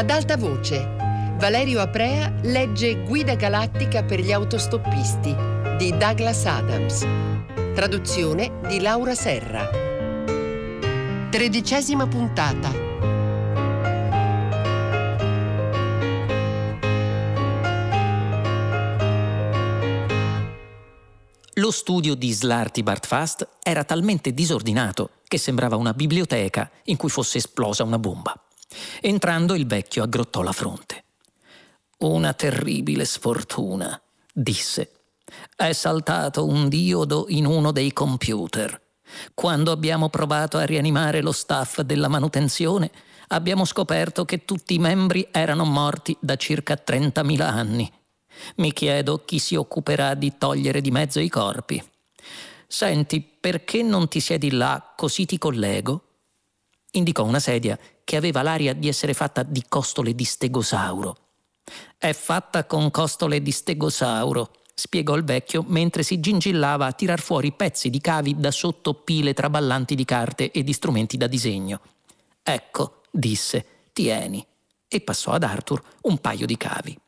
Ad alta voce, Valerio Aprea legge Guida galattica per gli autostoppisti di Douglas Adams. Traduzione di Laura Serra. Tredicesima puntata. Lo studio di Slarty Bartfast era talmente disordinato che sembrava una biblioteca in cui fosse esplosa una bomba. Entrando il vecchio aggrottò la fronte. Una terribile sfortuna, disse. È saltato un diodo in uno dei computer. Quando abbiamo provato a rianimare lo staff della manutenzione, abbiamo scoperto che tutti i membri erano morti da circa 30.000 anni. Mi chiedo chi si occuperà di togliere di mezzo i corpi. Senti, perché non ti siedi là così ti collego? Indicò una sedia che aveva l'aria di essere fatta di costole di stegosauro. È fatta con costole di stegosauro, spiegò il vecchio mentre si gingillava a tirar fuori pezzi di cavi da sotto pile traballanti di carte e di strumenti da disegno. Ecco, disse, tieni, e passò ad Arthur un paio di cavi.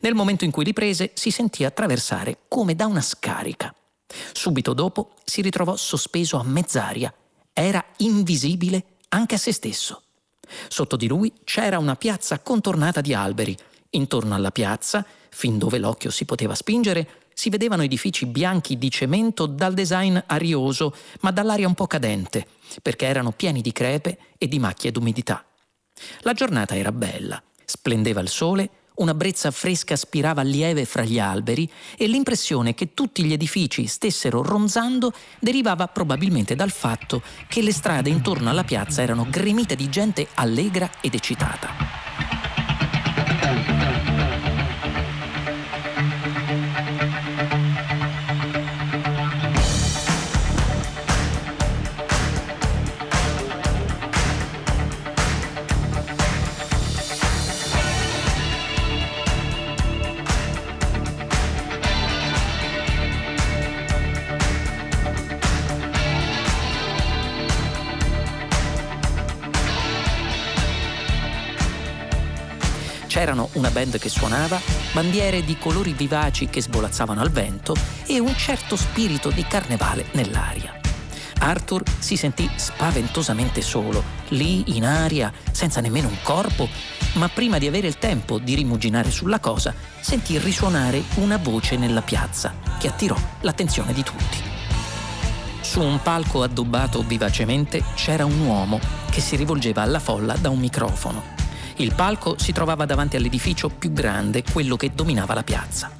Nel momento in cui li prese si sentì attraversare come da una scarica. Subito dopo si ritrovò sospeso a mezz'aria. Era invisibile anche a se stesso. Sotto di lui c'era una piazza contornata di alberi. Intorno alla piazza, fin dove l'occhio si poteva spingere, si vedevano edifici bianchi di cemento dal design arioso, ma dall'aria un po' cadente, perché erano pieni di crepe e di macchie d'umidità. La giornata era bella, splendeva il sole una brezza fresca spirava lieve fra gli alberi e l'impressione che tutti gli edifici stessero ronzando derivava probabilmente dal fatto che le strade intorno alla piazza erano gremite di gente allegra ed eccitata. C'erano una band che suonava, bandiere di colori vivaci che svolazzavano al vento e un certo spirito di carnevale nell'aria. Arthur si sentì spaventosamente solo, lì in aria, senza nemmeno un corpo, ma prima di avere il tempo di rimuginare sulla cosa, sentì risuonare una voce nella piazza che attirò l'attenzione di tutti. Su un palco addobbato vivacemente c'era un uomo che si rivolgeva alla folla da un microfono. Il palco si trovava davanti all'edificio più grande, quello che dominava la piazza.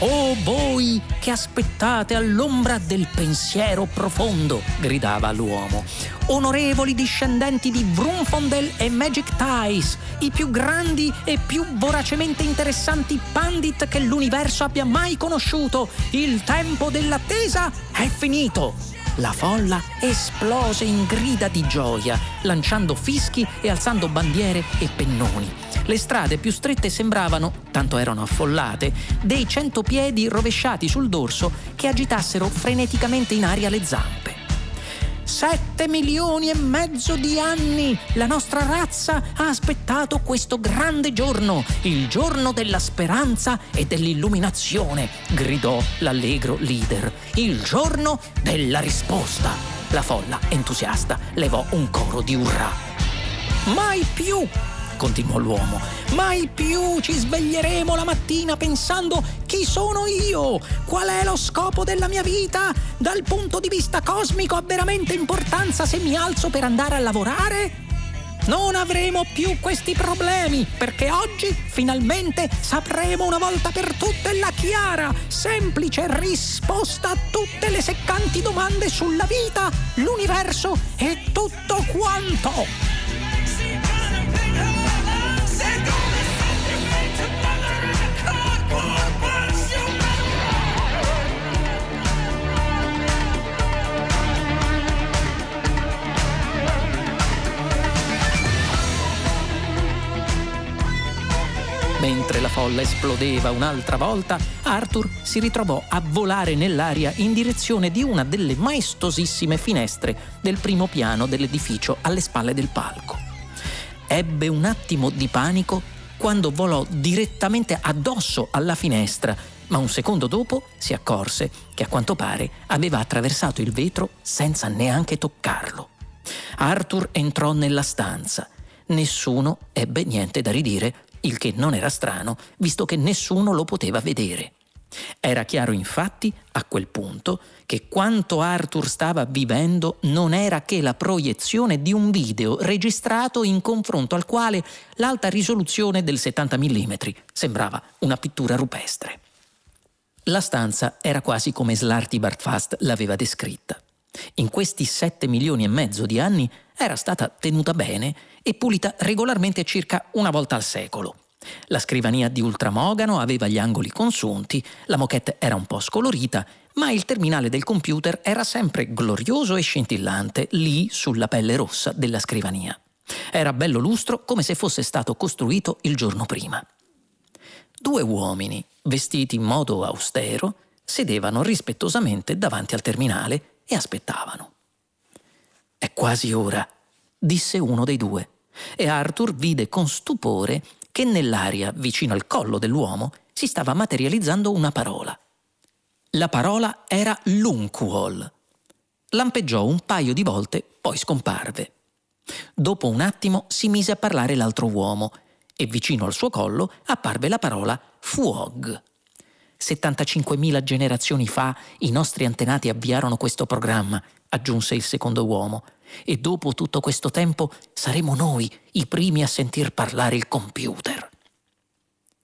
Oh voi che aspettate all'ombra del pensiero profondo, gridava l'uomo. Onorevoli discendenti di Brunfondel e Magic Ties, i più grandi e più voracemente interessanti pandit che l'universo abbia mai conosciuto, il tempo dell'attesa è finito. La folla esplose in grida di gioia, lanciando fischi e alzando bandiere e pennoni. Le strade più strette sembravano, tanto erano affollate, dei cento piedi rovesciati sul dorso che agitassero freneticamente in aria le zampe. Sette milioni e mezzo di anni la nostra razza ha aspettato questo grande giorno, il giorno della speranza e dell'illuminazione, gridò l'allegro leader. Il giorno della risposta. La folla entusiasta levò un coro di urrà. Mai più continuò l'uomo. Mai più ci sveglieremo la mattina pensando chi sono io, qual è lo scopo della mia vita, dal punto di vista cosmico ha veramente importanza se mi alzo per andare a lavorare? Non avremo più questi problemi perché oggi finalmente sapremo una volta per tutte la chiara, semplice risposta a tutte le seccanti domande sulla vita, l'universo e tutto quanto. Mentre la folla esplodeva un'altra volta, Arthur si ritrovò a volare nell'aria in direzione di una delle maestosissime finestre del primo piano dell'edificio alle spalle del palco. ebbe un attimo di panico quando volò direttamente addosso alla finestra, ma un secondo dopo si accorse che a quanto pare aveva attraversato il vetro senza neanche toccarlo. Arthur entrò nella stanza. Nessuno ebbe niente da ridire, il che non era strano, visto che nessuno lo poteva vedere. Era chiaro infatti a quel punto che quanto Arthur stava vivendo non era che la proiezione di un video registrato in confronto al quale l'alta risoluzione del 70 mm sembrava una pittura rupestre. La stanza era quasi come Slarty Bartfast l'aveva descritta. In questi 7 milioni e mezzo di anni era stata tenuta bene e pulita regolarmente circa una volta al secolo. La scrivania di ultramogano aveva gli angoli consunti, la moquette era un po' scolorita, ma il terminale del computer era sempre glorioso e scintillante, lì sulla pelle rossa della scrivania. Era bello lustro come se fosse stato costruito il giorno prima. Due uomini, vestiti in modo austero, sedevano rispettosamente davanti al terminale e aspettavano. È quasi ora, disse uno dei due, e Arthur vide con stupore che nell'aria vicino al collo dell'uomo si stava materializzando una parola. La parola era Lunkwall. Lampeggiò un paio di volte, poi scomparve. Dopo un attimo si mise a parlare l'altro uomo e vicino al suo collo apparve la parola Fuog. 75.000 generazioni fa i nostri antenati avviarono questo programma, aggiunse il secondo uomo, e dopo tutto questo tempo saremo noi i primi a sentir parlare il computer.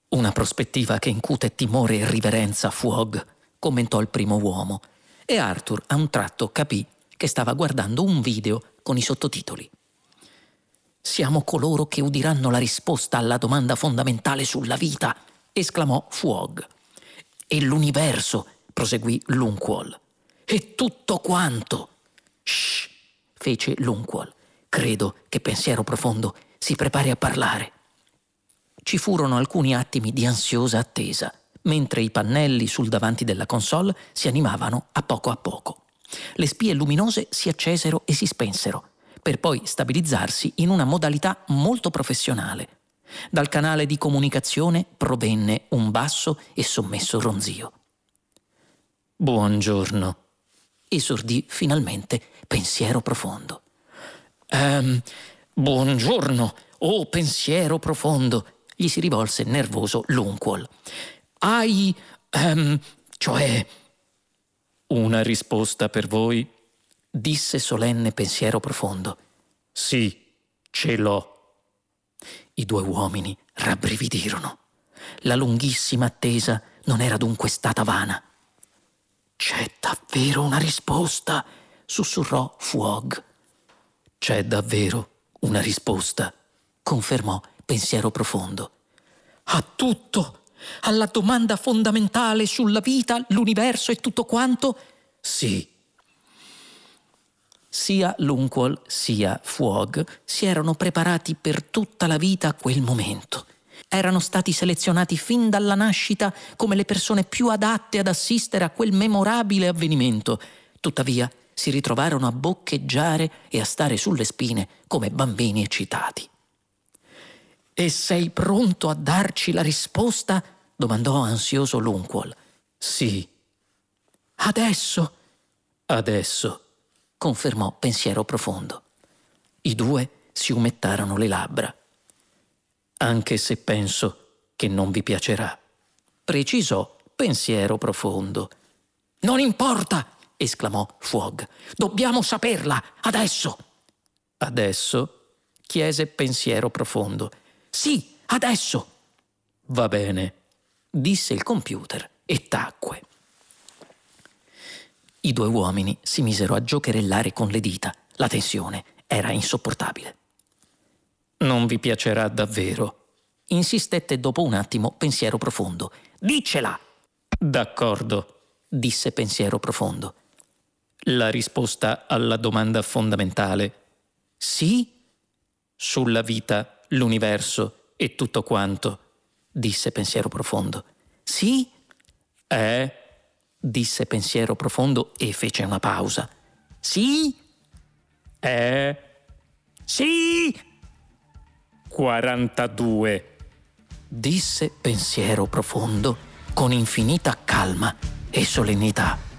Una prospettiva che incute timore e riverenza a Fuog, commentò il primo uomo, e Arthur a un tratto capì che stava guardando un video con i sottotitoli. Siamo coloro che udiranno la risposta alla domanda fondamentale sulla vita, esclamò Fuog. E l'universo, proseguì Lunqual. E tutto quanto. Shh, fece Lunqual. Credo che pensiero profondo si prepari a parlare. Ci furono alcuni attimi di ansiosa attesa, mentre i pannelli sul davanti della console si animavano a poco a poco. Le spie luminose si accesero e si spensero, per poi stabilizzarsi in una modalità molto professionale. Dal canale di comunicazione provenne un basso e sommesso ronzio. Buongiorno, esordì finalmente pensiero profondo. Ehm, buongiorno, oh pensiero profondo, gli si rivolse nervoso Lunqual. Hai, ehm, cioè... Una risposta per voi? disse solenne pensiero profondo. Sì, ce l'ho. I due uomini rabbrividirono. La lunghissima attesa non era dunque stata vana. C'è davvero una risposta, sussurrò Fuog. C'è davvero una risposta, confermò pensiero profondo. A tutto, alla domanda fondamentale sulla vita, l'universo e tutto quanto? Sì. Sia Lunqual sia Fuog si erano preparati per tutta la vita a quel momento erano stati selezionati fin dalla nascita come le persone più adatte ad assistere a quel memorabile avvenimento. Tuttavia si ritrovarono a boccheggiare e a stare sulle spine come bambini eccitati. E sei pronto a darci la risposta? domandò ansioso Lunqual. Sì. Adesso? Adesso, confermò pensiero profondo. I due si umettarono le labbra anche se penso che non vi piacerà. Precisò pensiero profondo. Non importa, esclamò Fuog. Dobbiamo saperla, adesso. Adesso? chiese pensiero profondo. Sì, adesso. Va bene, disse il computer e tacque. I due uomini si misero a giocherellare con le dita. La tensione era insopportabile. Non vi piacerà davvero, insistette dopo un attimo pensiero profondo. Diccela! D'accordo, disse pensiero profondo. La risposta alla domanda fondamentale. Sì? Sulla vita, l'universo e tutto quanto, disse pensiero profondo. Sì? Eh? disse pensiero profondo e fece una pausa. Sì? Eh? Sì? 42, disse pensiero profondo con infinita calma e solennità.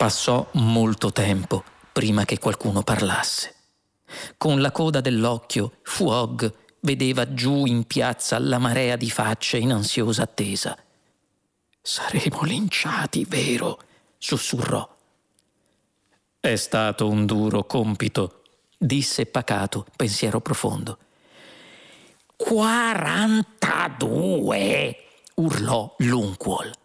Passò molto tempo prima che qualcuno parlasse. Con la coda dell'occhio, Fuog vedeva giù in piazza la marea di facce in ansiosa attesa. Saremo linciati, vero? sussurrò. È stato un duro compito, disse pacato, pensiero profondo. Quarantadue! urlò Lunquol.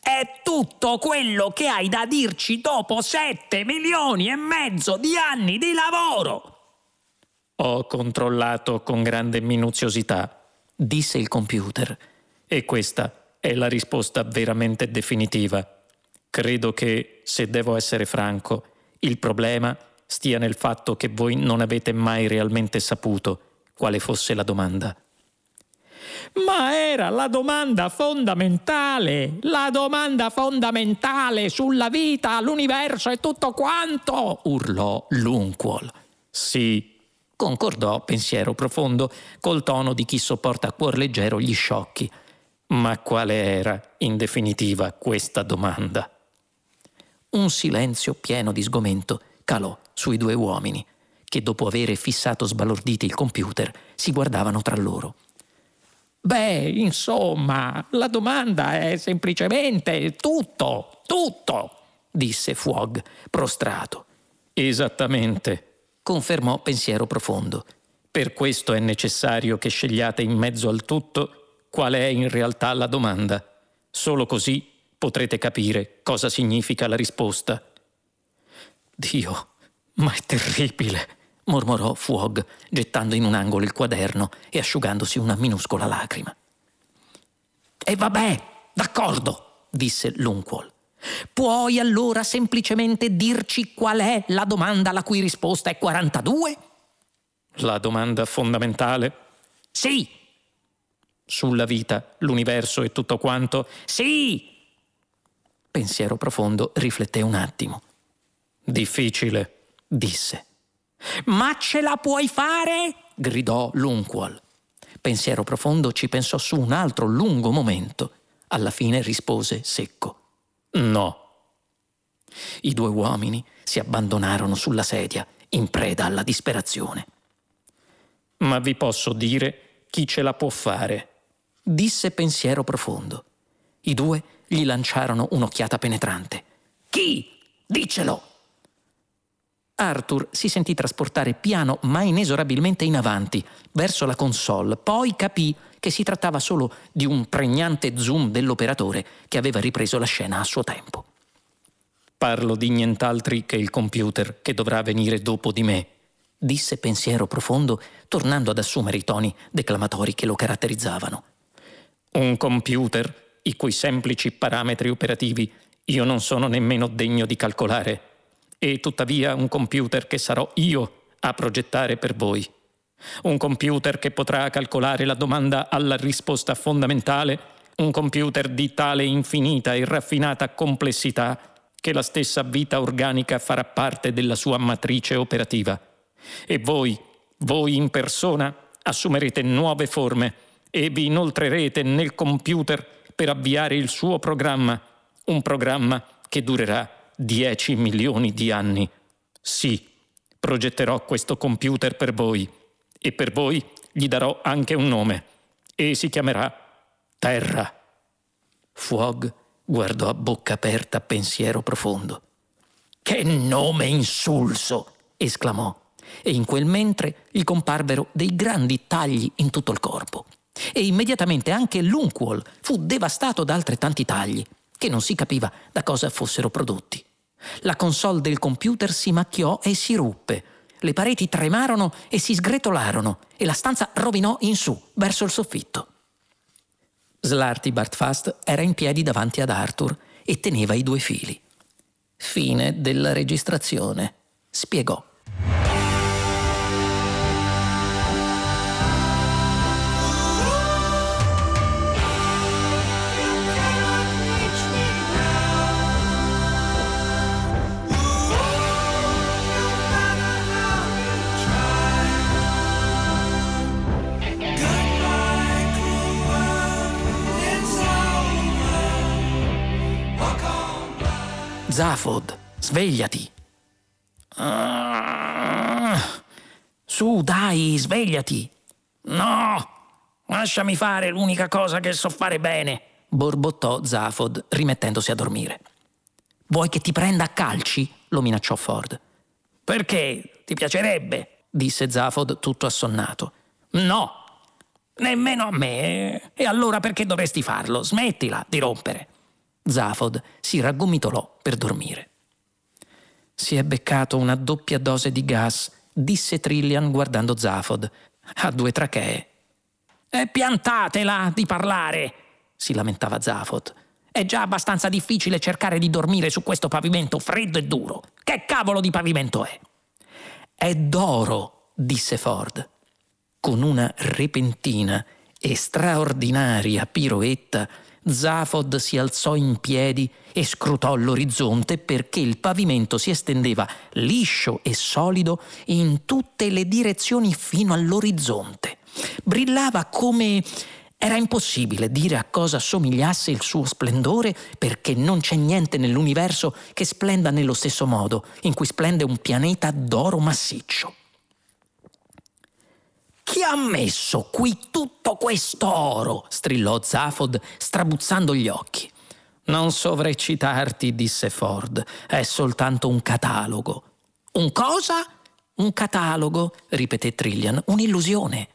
È tutto quello che hai da dirci dopo sette milioni e mezzo di anni di lavoro. Ho controllato con grande minuziosità, disse il computer, e questa è la risposta veramente definitiva. Credo che, se devo essere franco, il problema stia nel fatto che voi non avete mai realmente saputo quale fosse la domanda. Ma era la domanda fondamentale, la domanda fondamentale sulla vita, l'universo e tutto quanto, urlò Lunquol. Sì, concordò pensiero profondo, col tono di chi sopporta a cuor leggero gli sciocchi. Ma quale era, in definitiva, questa domanda? Un silenzio pieno di sgomento calò sui due uomini, che dopo avere fissato sbalorditi il computer, si guardavano tra loro. Beh, insomma, la domanda è semplicemente tutto, tutto, disse Fuog, prostrato. Esattamente, confermò pensiero profondo. Per questo è necessario che scegliate in mezzo al tutto qual è in realtà la domanda. Solo così potrete capire cosa significa la risposta. Dio, ma è terribile, mormorò Fuog, gettando in un angolo il quaderno e asciugandosi una minuscola lacrima. E vabbè, d'accordo, disse Lunquol. Puoi allora semplicemente dirci qual è la domanda la cui risposta è 42? La domanda fondamentale? Sì. Sulla vita, l'universo e tutto quanto? Sì. Pensiero profondo rifletté un attimo. Difficile, disse. Ma ce la puoi fare? gridò Lunqual. Pensiero profondo ci pensò su un altro lungo momento. Alla fine rispose secco. No. I due uomini si abbandonarono sulla sedia, in preda alla disperazione. Ma vi posso dire chi ce la può fare, disse pensiero profondo. I due gli lanciarono un'occhiata penetrante. Chi? Dicelo! Arthur si sentì trasportare piano ma inesorabilmente in avanti, verso la console, poi capì che si trattava solo di un pregnante zoom dell'operatore che aveva ripreso la scena a suo tempo. Parlo di nient'altri che il computer che dovrà venire dopo di me, disse pensiero profondo, tornando ad assumere i toni declamatori che lo caratterizzavano. Un computer i cui semplici parametri operativi io non sono nemmeno degno di calcolare e tuttavia un computer che sarò io a progettare per voi. Un computer che potrà calcolare la domanda alla risposta fondamentale, un computer di tale infinita e raffinata complessità che la stessa vita organica farà parte della sua matrice operativa. E voi, voi in persona, assumerete nuove forme e vi inoltrerete nel computer per avviare il suo programma, un programma che durerà 10 milioni di anni. Sì, progetterò questo computer per voi e per voi gli darò anche un nome e si chiamerà Terra. Fuog guardò a bocca aperta pensiero profondo. Che nome insulso! esclamò e in quel mentre gli comparvero dei grandi tagli in tutto il corpo. E immediatamente anche l'Unqual fu devastato da altrettanti tagli, che non si capiva da cosa fossero prodotti. La console del computer si macchiò e si ruppe. Le pareti tremarono e si sgretolarono e la stanza rovinò in su, verso il soffitto. Slarty Bartfast era in piedi davanti ad Arthur e teneva i due fili. Fine della registrazione, spiegò. Zafod, svegliati. Ah, su, dai, svegliati. No, lasciami fare l'unica cosa che so fare bene, borbottò Zafod, rimettendosi a dormire. Vuoi che ti prenda a calci? lo minacciò Ford. Perché? Ti piacerebbe? disse Zafod tutto assonnato. No, nemmeno a me. E allora perché dovresti farlo? Smettila di rompere. Zafod si raggomitolò per dormire. Si è beccato una doppia dose di gas, disse Trillian guardando Zafod. Ha due trachee. E piantatela di parlare, si lamentava Zafod. È già abbastanza difficile cercare di dormire su questo pavimento freddo e duro. Che cavolo di pavimento è? È d'oro, disse Ford. Con una repentina e straordinaria piroetta, Zafod si alzò in piedi e scrutò l'orizzonte perché il pavimento si estendeva liscio e solido in tutte le direzioni fino all'orizzonte. Brillava come... Era impossibile dire a cosa somigliasse il suo splendore perché non c'è niente nell'universo che splenda nello stesso modo in cui splende un pianeta d'oro massiccio. Chi ha messo qui tutto questo oro? strillò Zafod, strabuzzando gli occhi. Non sovreccitarti, disse Ford, è soltanto un catalogo. Un cosa? Un catalogo, ripeté Trillian, un'illusione.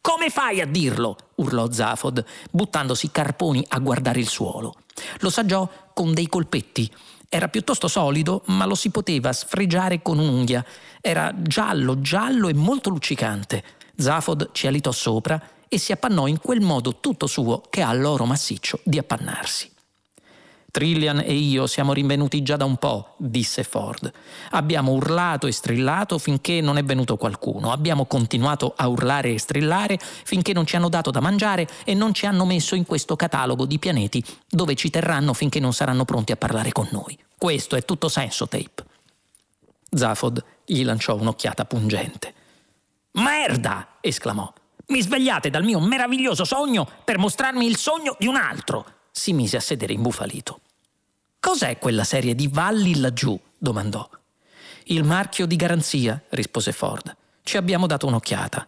Come fai a dirlo? urlò Zafod, buttandosi carponi a guardare il suolo. Lo saggiò con dei colpetti. Era piuttosto solido, ma lo si poteva sfregiare con un'unghia. Era giallo, giallo e molto luccicante. Zafod ci alitò sopra e si appannò in quel modo tutto suo che ha l'oro massiccio di appannarsi. Trillian e io siamo rinvenuti già da un po', disse Ford. Abbiamo urlato e strillato finché non è venuto qualcuno. Abbiamo continuato a urlare e strillare finché non ci hanno dato da mangiare e non ci hanno messo in questo catalogo di pianeti dove ci terranno finché non saranno pronti a parlare con noi. Questo è tutto senso, Tape. Zafod gli lanciò un'occhiata pungente. Merda! esclamò. Mi svegliate dal mio meraviglioso sogno per mostrarmi il sogno di un altro. Si mise a sedere imbufalito. Cos'è quella serie di valli laggiù? domandò. Il marchio di garanzia, rispose Ford. Ci abbiamo dato un'occhiata.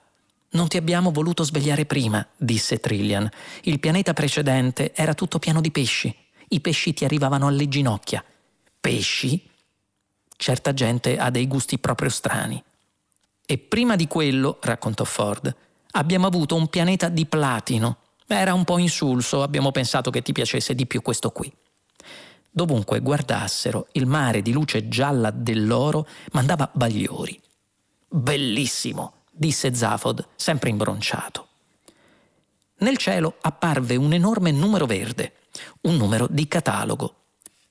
Non ti abbiamo voluto svegliare prima, disse Trillian. Il pianeta precedente era tutto pieno di pesci. I pesci ti arrivavano alle ginocchia. Pesci? Certa gente ha dei gusti proprio strani. E prima di quello, raccontò Ford, abbiamo avuto un pianeta di platino. Era un po' insulso, abbiamo pensato che ti piacesse di più questo qui. Dovunque guardassero, il mare di luce gialla dell'oro mandava bagliori. Bellissimo, disse Zafod, sempre imbronciato. Nel cielo apparve un enorme numero verde, un numero di catalogo.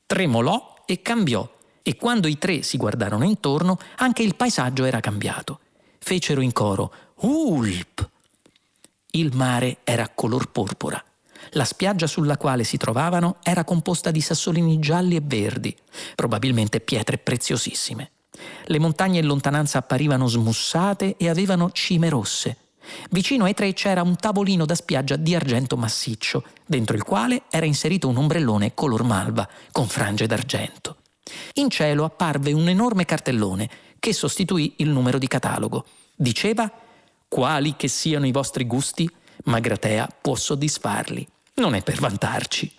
Tremolò e cambiò, e quando i tre si guardarono intorno, anche il paesaggio era cambiato fecero in coro Ulp. Il mare era color porpora. La spiaggia sulla quale si trovavano era composta di sassolini gialli e verdi, probabilmente pietre preziosissime. Le montagne in lontananza apparivano smussate e avevano cime rosse. Vicino ai tre c'era un tavolino da spiaggia di argento massiccio, dentro il quale era inserito un ombrellone color malva con frange d'argento. In cielo apparve un enorme cartellone che sostituì il numero di catalogo. Diceva, quali che siano i vostri gusti, Magratea può soddisfarli. Non è per vantarci.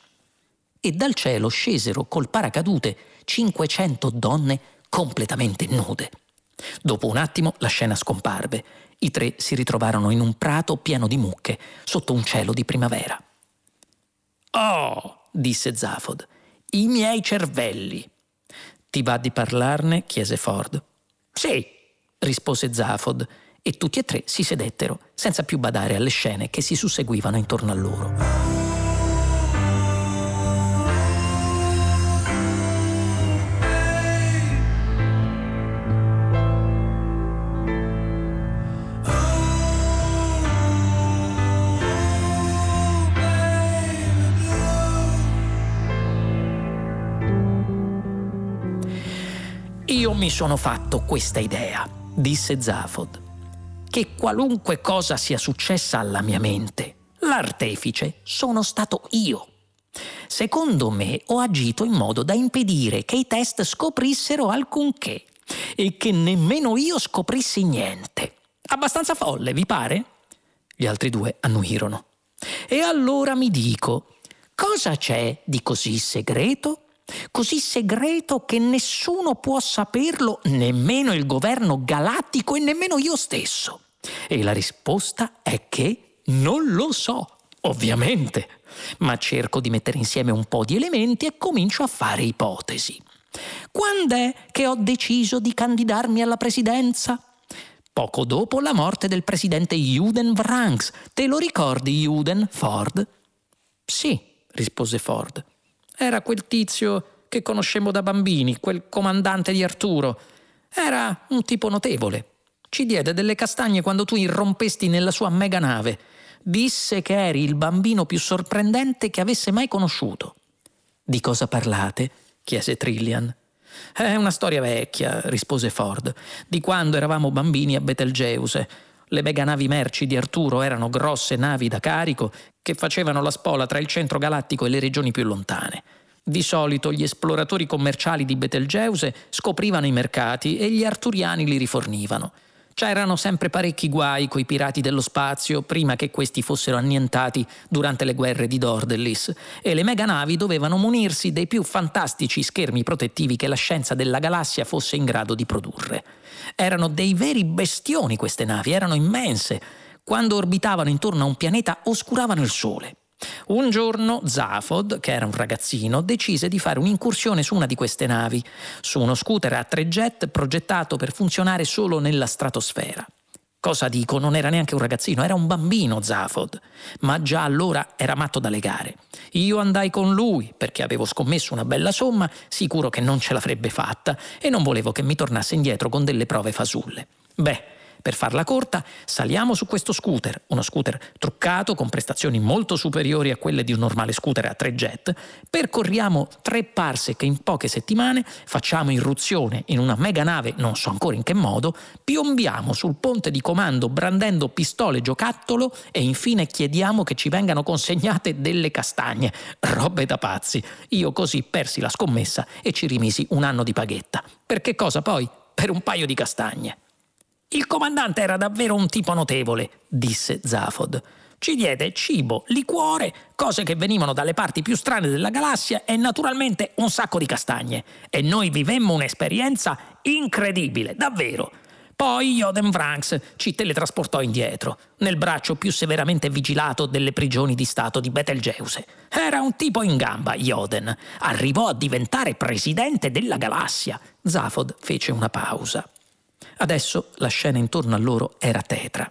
E dal cielo scesero col paracadute 500 donne completamente nude. Dopo un attimo la scena scomparve. I tre si ritrovarono in un prato pieno di mucche, sotto un cielo di primavera. Oh, disse Zafod, i miei cervelli. Ti va di parlarne? chiese Ford. Sì, rispose Zafod, e tutti e tre si sedettero, senza più badare alle scene che si susseguivano intorno a loro. Mi sono fatto questa idea, disse Zafod, che qualunque cosa sia successa alla mia mente, l'artefice sono stato io. Secondo me ho agito in modo da impedire che i test scoprissero alcunché e che nemmeno io scoprissi niente. Abbastanza folle, vi pare? Gli altri due annuirono. E allora mi dico, cosa c'è di così segreto? Così segreto che nessuno può saperlo, nemmeno il governo galattico e nemmeno io stesso. E la risposta è che non lo so, ovviamente, ma cerco di mettere insieme un po' di elementi e comincio a fare ipotesi. Quando è che ho deciso di candidarmi alla presidenza? Poco dopo la morte del presidente Juden Vranks. Te lo ricordi, Juden, Ford? Sì, rispose Ford. Era quel tizio che conoscemmo da bambini, quel comandante di Arturo. Era un tipo notevole. Ci diede delle castagne quando tu irrompesti nella sua mega nave. Disse che eri il bambino più sorprendente che avesse mai conosciuto. Di cosa parlate? chiese Trillian. È una storia vecchia, rispose Ford, di quando eravamo bambini a Betelgeuse. Le mega navi merci di Arturo erano grosse navi da carico che facevano la spola tra il centro galattico e le regioni più lontane. Di solito gli esploratori commerciali di Betelgeuse scoprivano i mercati e gli arturiani li rifornivano. C'erano sempre parecchi guai coi pirati dello spazio prima che questi fossero annientati durante le guerre di Dordelis e le meganavi dovevano munirsi dei più fantastici schermi protettivi che la scienza della galassia fosse in grado di produrre. Erano dei veri bestioni queste navi, erano immense. Quando orbitavano intorno a un pianeta oscuravano il Sole. Un giorno Zafod, che era un ragazzino, decise di fare un'incursione su una di queste navi, su uno scooter a tre jet progettato per funzionare solo nella stratosfera. Cosa dico? Non era neanche un ragazzino, era un bambino Zafod, ma già allora era matto da legare. Io andai con lui perché avevo scommesso una bella somma, sicuro che non ce l'avrebbe fatta e non volevo che mi tornasse indietro con delle prove fasulle. Beh, per farla corta, saliamo su questo scooter, uno scooter truccato con prestazioni molto superiori a quelle di un normale scooter a tre jet, percorriamo tre parsec in poche settimane, facciamo irruzione in una mega nave, non so ancora in che modo, piombiamo sul ponte di comando brandendo pistole giocattolo e infine chiediamo che ci vengano consegnate delle castagne. Robe da pazzi. Io così persi la scommessa e ci rimisi un anno di paghetta. Per che cosa poi? Per un paio di castagne. Il comandante era davvero un tipo notevole, disse Zafod. Ci diede cibo, liquore, cose che venivano dalle parti più strane della galassia e naturalmente un sacco di castagne. E noi vivemmo un'esperienza incredibile, davvero. Poi Joden Franks ci teletrasportò indietro, nel braccio più severamente vigilato delle prigioni di Stato di Betelgeuse. Era un tipo in gamba, Joden. Arrivò a diventare presidente della galassia. Zafod fece una pausa. Adesso la scena intorno a loro era tetra.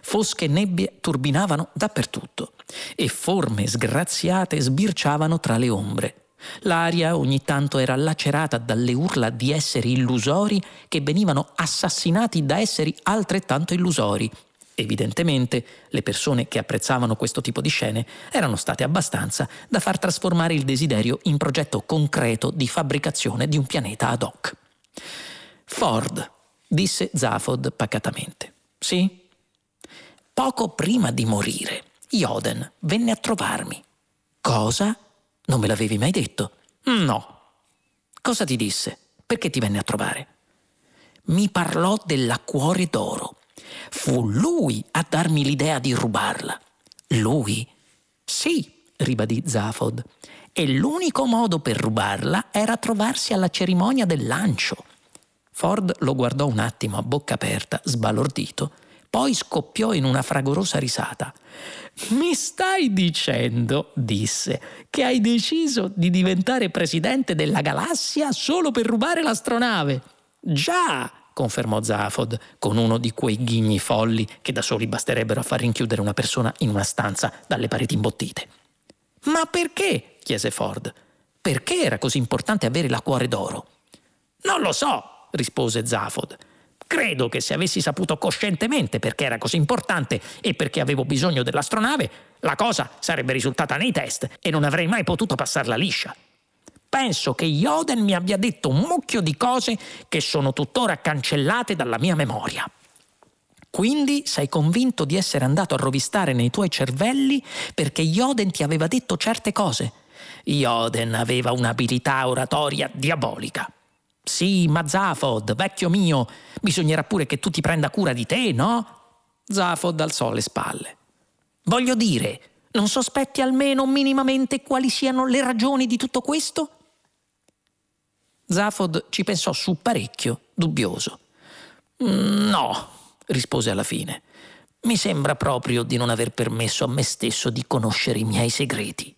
Fosche nebbie turbinavano dappertutto e forme sgraziate sbirciavano tra le ombre. L'aria ogni tanto era lacerata dalle urla di esseri illusori che venivano assassinati da esseri altrettanto illusori. Evidentemente le persone che apprezzavano questo tipo di scene erano state abbastanza da far trasformare il desiderio in progetto concreto di fabbricazione di un pianeta ad hoc. Ford, disse Zafod pacatamente. Sì? Poco prima di morire, Joden venne a trovarmi. Cosa? Non me l'avevi mai detto? No. Cosa ti disse? Perché ti venne a trovare? Mi parlò dell'acquore d'oro. Fu lui a darmi l'idea di rubarla. Lui? Sì, ribadì Zafod. E l'unico modo per rubarla era trovarsi alla cerimonia del lancio. Ford lo guardò un attimo a bocca aperta, sbalordito, poi scoppiò in una fragorosa risata. Mi stai dicendo, disse, che hai deciso di diventare presidente della galassia solo per rubare l'astronave? Già, confermò Zafod, con uno di quei ghigni folli che da soli basterebbero a far rinchiudere una persona in una stanza dalle pareti imbottite. Ma perché? chiese Ford. Perché era così importante avere la cuore d'oro? Non lo so, rispose Zafod. Credo che se avessi saputo coscientemente perché era così importante e perché avevo bisogno dell'astronave, la cosa sarebbe risultata nei test e non avrei mai potuto passarla liscia. penso che Joden mi abbia detto un mucchio di cose che sono tuttora cancellate dalla mia memoria. Quindi sei convinto di essere andato a rovistare nei tuoi cervelli perché Joden ti aveva detto certe cose. Joden aveva un'abilità oratoria diabolica. Sì, ma Zafod, vecchio mio, bisognerà pure che tu ti prenda cura di te, no? Zafod alzò le spalle. Voglio dire, non sospetti almeno minimamente quali siano le ragioni di tutto questo? Zafod ci pensò su parecchio, dubbioso. Mm, no, rispose alla fine. Mi sembra proprio di non aver permesso a me stesso di conoscere i miei segreti.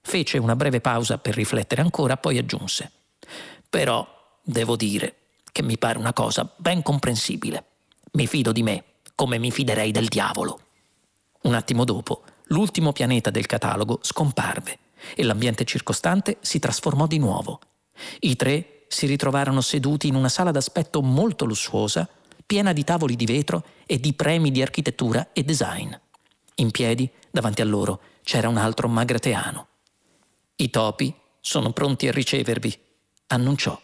Fece una breve pausa per riflettere ancora, poi aggiunse. Però devo dire che mi pare una cosa ben comprensibile. Mi fido di me, come mi fiderei del diavolo. Un attimo dopo, l'ultimo pianeta del catalogo scomparve e l'ambiente circostante si trasformò di nuovo. I tre si ritrovarono seduti in una sala d'aspetto molto lussuosa, piena di tavoli di vetro e di premi di architettura e design. In piedi, davanti a loro, c'era un altro magrateano. I topi sono pronti a ricevervi, annunciò.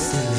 listen.